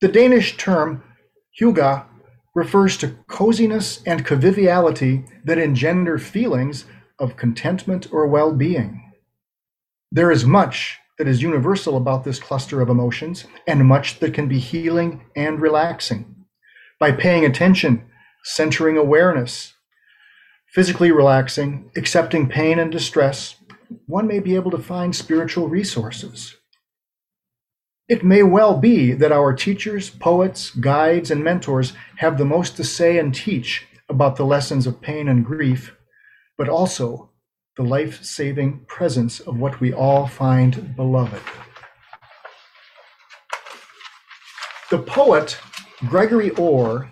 The Danish term hygge refers to coziness and conviviality that engender feelings of contentment or well being. There is much that is universal about this cluster of emotions, and much that can be healing and relaxing. By paying attention, centering awareness, physically relaxing, accepting pain and distress, one may be able to find spiritual resources. It may well be that our teachers, poets, guides, and mentors have the most to say and teach about the lessons of pain and grief, but also the life saving presence of what we all find beloved. The poet Gregory Orr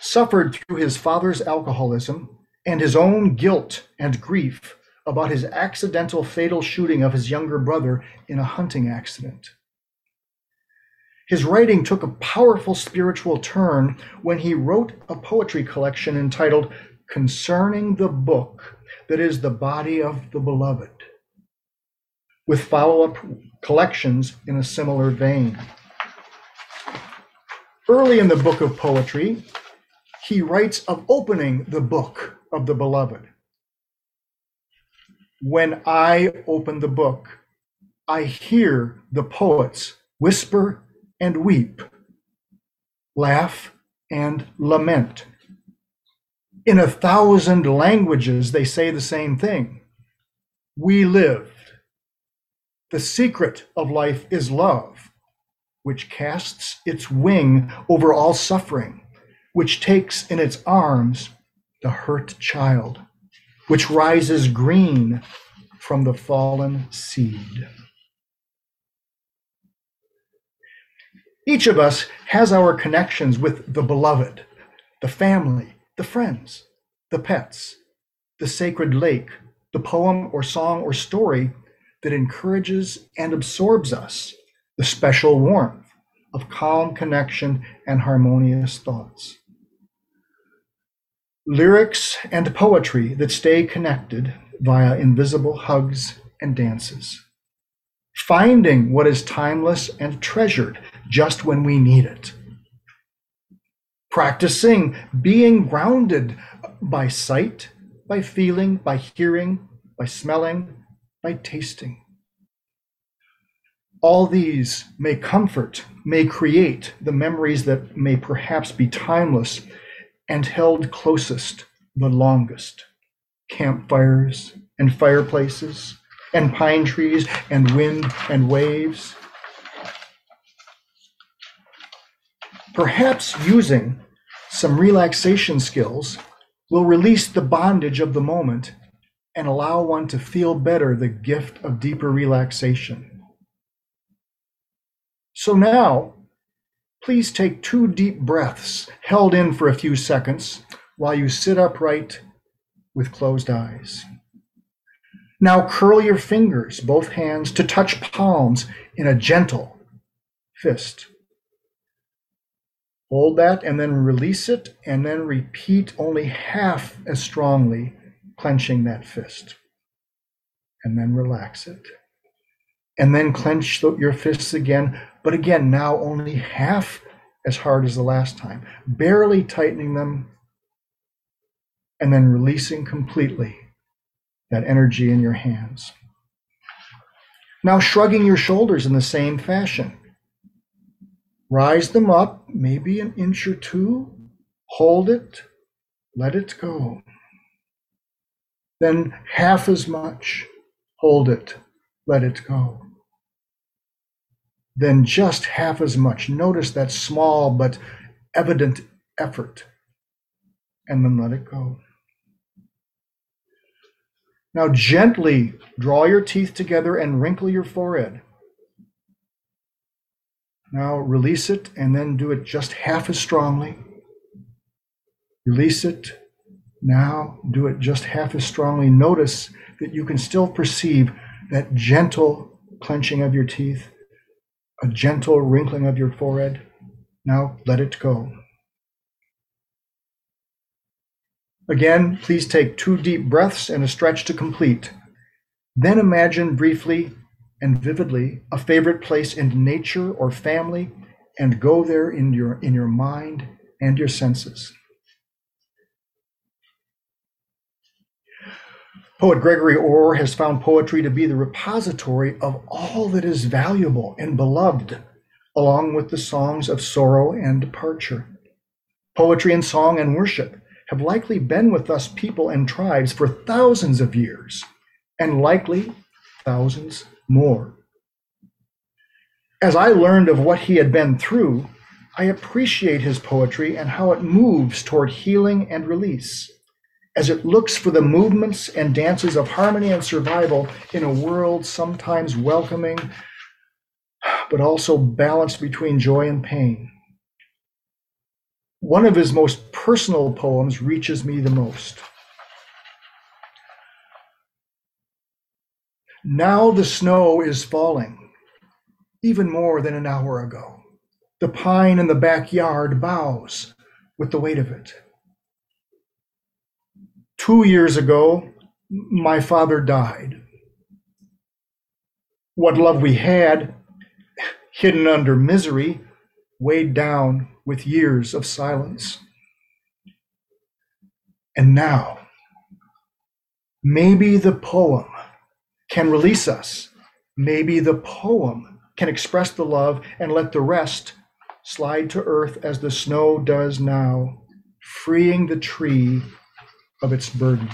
suffered through his father's alcoholism and his own guilt and grief about his accidental fatal shooting of his younger brother in a hunting accident. His writing took a powerful spiritual turn when he wrote a poetry collection entitled Concerning the Book that is the body of the beloved, with follow up collections in a similar vein. Early in the book of poetry, he writes of opening the book of the beloved. When I open the book, I hear the poets whisper and weep, laugh and lament in a thousand languages, they say the same thing. We lived. The secret of life is love, which casts its wing over all suffering, which takes in its arms the hurt child, which rises green from the fallen seed. Each of us has our connections with the beloved, the family, the friends, the pets, the sacred lake, the poem or song or story that encourages and absorbs us, the special warmth of calm connection and harmonious thoughts. Lyrics and poetry that stay connected via invisible hugs and dances. Finding what is timeless and treasured just when we need it practicing being grounded by sight, by feeling, by hearing, by smelling, by tasting. All these may comfort, may create the memories that may perhaps be timeless and held closest the longest. Campfires and fireplaces and pine trees and wind and waves Perhaps using some relaxation skills will release the bondage of the moment and allow one to feel better the gift of deeper relaxation. So now, please take two deep breaths held in for a few seconds while you sit upright with closed eyes. Now curl your fingers, both hands, to touch palms in a gentle fist. Hold that and then release it, and then repeat only half as strongly, clenching that fist. And then relax it. And then clench your fists again, but again, now only half as hard as the last time, barely tightening them, and then releasing completely that energy in your hands. Now, shrugging your shoulders in the same fashion. Rise them up, maybe an inch or two, hold it, let it go. Then half as much, hold it, let it go. Then just half as much. Notice that small but evident effort, and then let it go. Now, gently draw your teeth together and wrinkle your forehead. Now release it and then do it just half as strongly. Release it. Now do it just half as strongly. Notice that you can still perceive that gentle clenching of your teeth, a gentle wrinkling of your forehead. Now let it go. Again, please take two deep breaths and a stretch to complete. Then imagine briefly and vividly a favorite place in nature or family and go there in your, in your mind and your senses. Poet Gregory Orr has found poetry to be the repository of all that is valuable and beloved, along with the songs of sorrow and departure. Poetry and song and worship have likely been with us people and tribes for thousands of years, and likely thousands more. As I learned of what he had been through, I appreciate his poetry and how it moves toward healing and release as it looks for the movements and dances of harmony and survival in a world sometimes welcoming, but also balanced between joy and pain. One of his most personal poems reaches me the most. Now the snow is falling, even more than an hour ago. The pine in the backyard bows with the weight of it. Two years ago, my father died. What love we had, hidden under misery, weighed down with years of silence. And now, maybe the poem can release us. Maybe the poem can express the love and let the rest slide to earth as the snow does now, freeing the tree of its burden.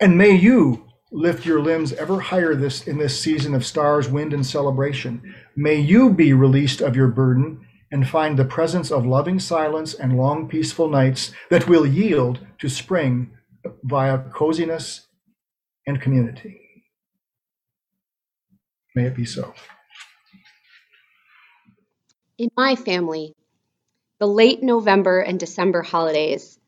And may you lift your limbs ever higher this in this season of stars, wind, and celebration. May you be released of your burden and find the presence of loving silence and long peaceful nights that will yield to spring via coziness and community. May it be so. In my family, the late November and December holidays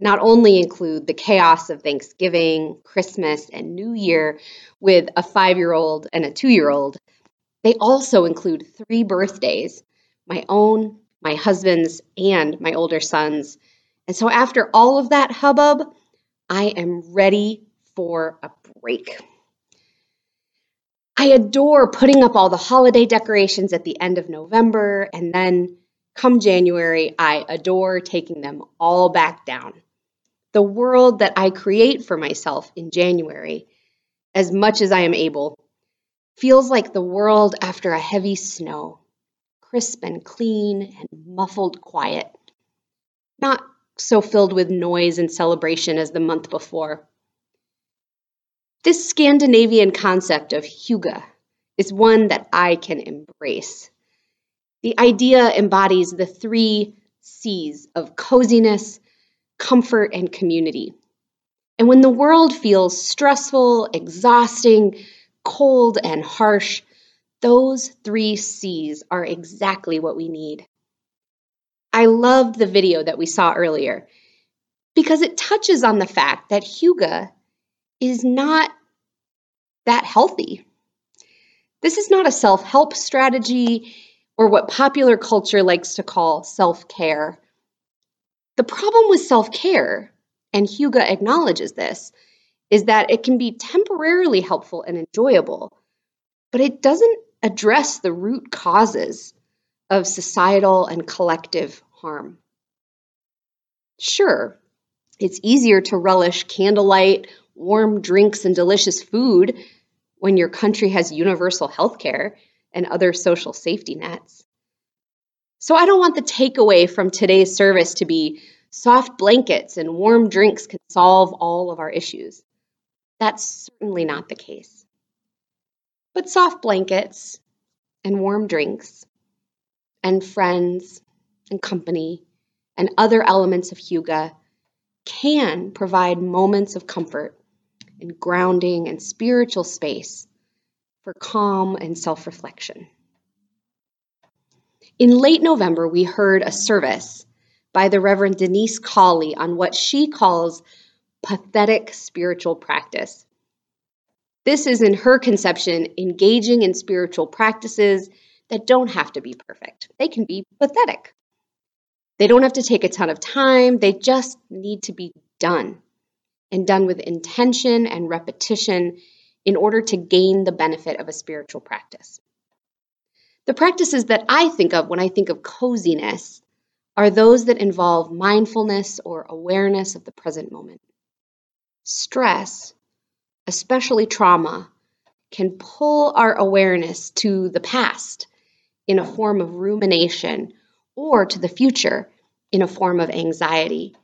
not only include the chaos of Thanksgiving, Christmas, and New Year with a five year old and a two year old, they also include three birthdays my own, my husband's, and my older son's. And so, after all of that hubbub, I am ready for a break. I adore putting up all the holiday decorations at the end of November and then Come January, I adore taking them all back down. The world that I create for myself in January, as much as I am able, feels like the world after a heavy snow, crisp and clean and muffled quiet. Not so filled with noise and celebration as the month before. This Scandinavian concept of hygge is one that I can embrace. The idea embodies the three C's of coziness, comfort, and community. And when the world feels stressful, exhausting, cold, and harsh, those three C's are exactly what we need. I loved the video that we saw earlier because it touches on the fact that hygge is not that healthy. This is not a self help strategy or what popular culture likes to call self care. The problem with self care, and Hygge acknowledges this, is that it can be temporarily helpful and enjoyable, but it doesn't address the root causes of societal and collective harm. Sure, it's easier to relish candlelight, warm drinks, and delicious food when your country has universal health care and other social safety nets. So I don't want the takeaway from today's service to be soft blankets and warm drinks can solve all of our issues. That's certainly not the case. But soft blankets and warm drinks and friends and company and other elements of Hygge can provide moments of comfort and grounding and spiritual space for calm and self reflection. In late November, we heard a service by the Reverend Denise Cawley on what she calls pathetic spiritual practice. This is, in her conception, engaging in spiritual practices that don't have to be perfect. They can be pathetic. They don't have to take a ton of time, they just need to be done and done with intention and repetition in order to gain the benefit of a spiritual practice. The practices that I think of when I think of coziness are those that involve mindfulness or awareness of the present moment. Stress, especially trauma, can pull our awareness to the past in a form of rumination or to the future in a form of anxiety.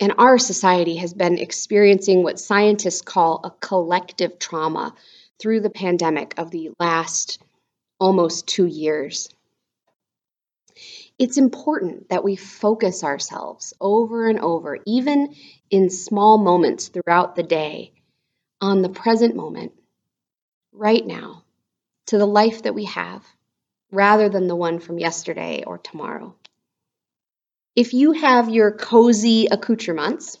And our society has been experiencing what scientists call a collective trauma through the pandemic of the last almost two years. It's important that we focus ourselves over and over, even in small moments throughout the day, on the present moment, right now, to the life that we have, rather than the one from yesterday or tomorrow. If you have your cozy accoutrements,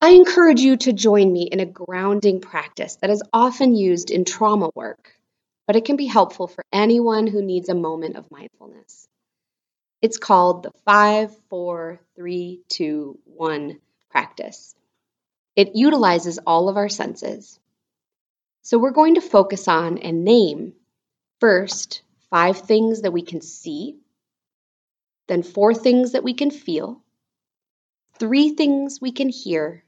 I encourage you to join me in a grounding practice that is often used in trauma work but it can be helpful for anyone who needs a moment of mindfulness. It's called the 5 4 3 2 1 practice. It utilizes all of our senses. So we're going to focus on and name first five things that we can see, then four things that we can feel, three things we can hear,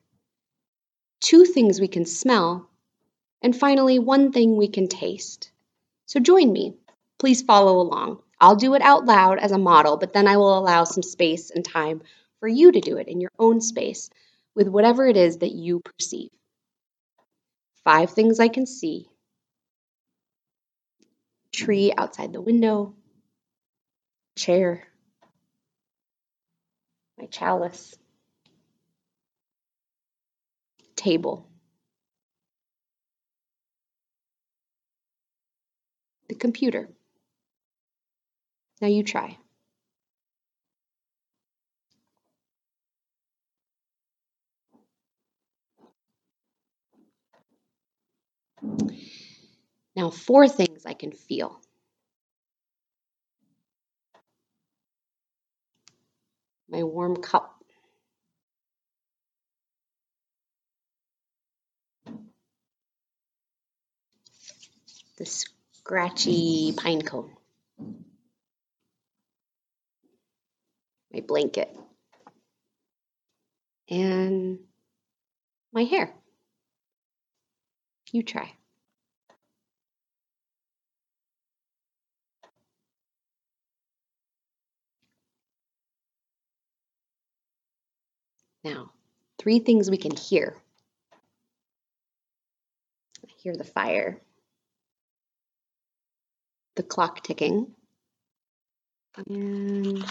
two things we can smell, and finally one thing we can taste. So join me. Please follow along. I'll do it out loud as a model, but then I will allow some space and time for you to do it in your own space with whatever it is that you perceive. Five things I can see tree outside the window, chair, my chalice, table. the computer. Now you try. Now, four things I can feel. My warm cup. The scratchy pine cone. My blanket. And my hair. You try. Now, three things we can hear. I hear the fire the clock ticking. And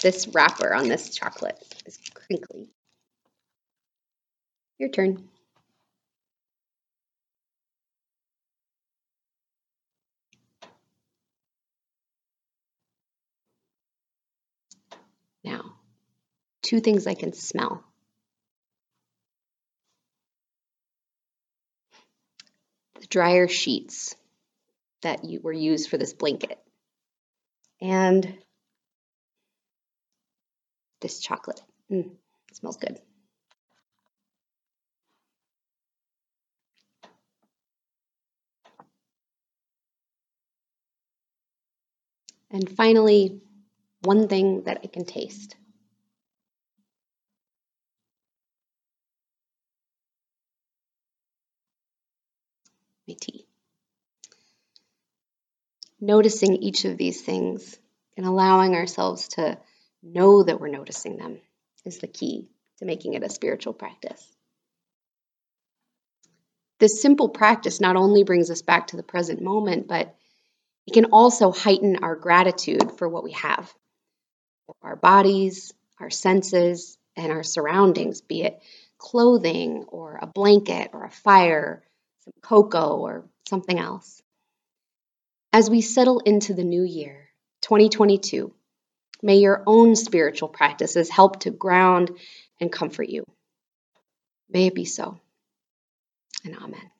this wrapper on this chocolate is crinkly. Your turn. Now, two things I can smell. The dryer sheets that you were used for this blanket. And this chocolate. Mm, smells good. And finally, one thing that I can taste. my tea. Noticing each of these things and allowing ourselves to know that we're noticing them is the key to making it a spiritual practice. This simple practice not only brings us back to the present moment, but it can also heighten our gratitude for what we have our bodies, our senses, and our surroundings, be it clothing or a blanket or a fire some cocoa or something else. As we settle into the new year, 2022, may your own spiritual practices help to ground and comfort you. May it be so. And amen.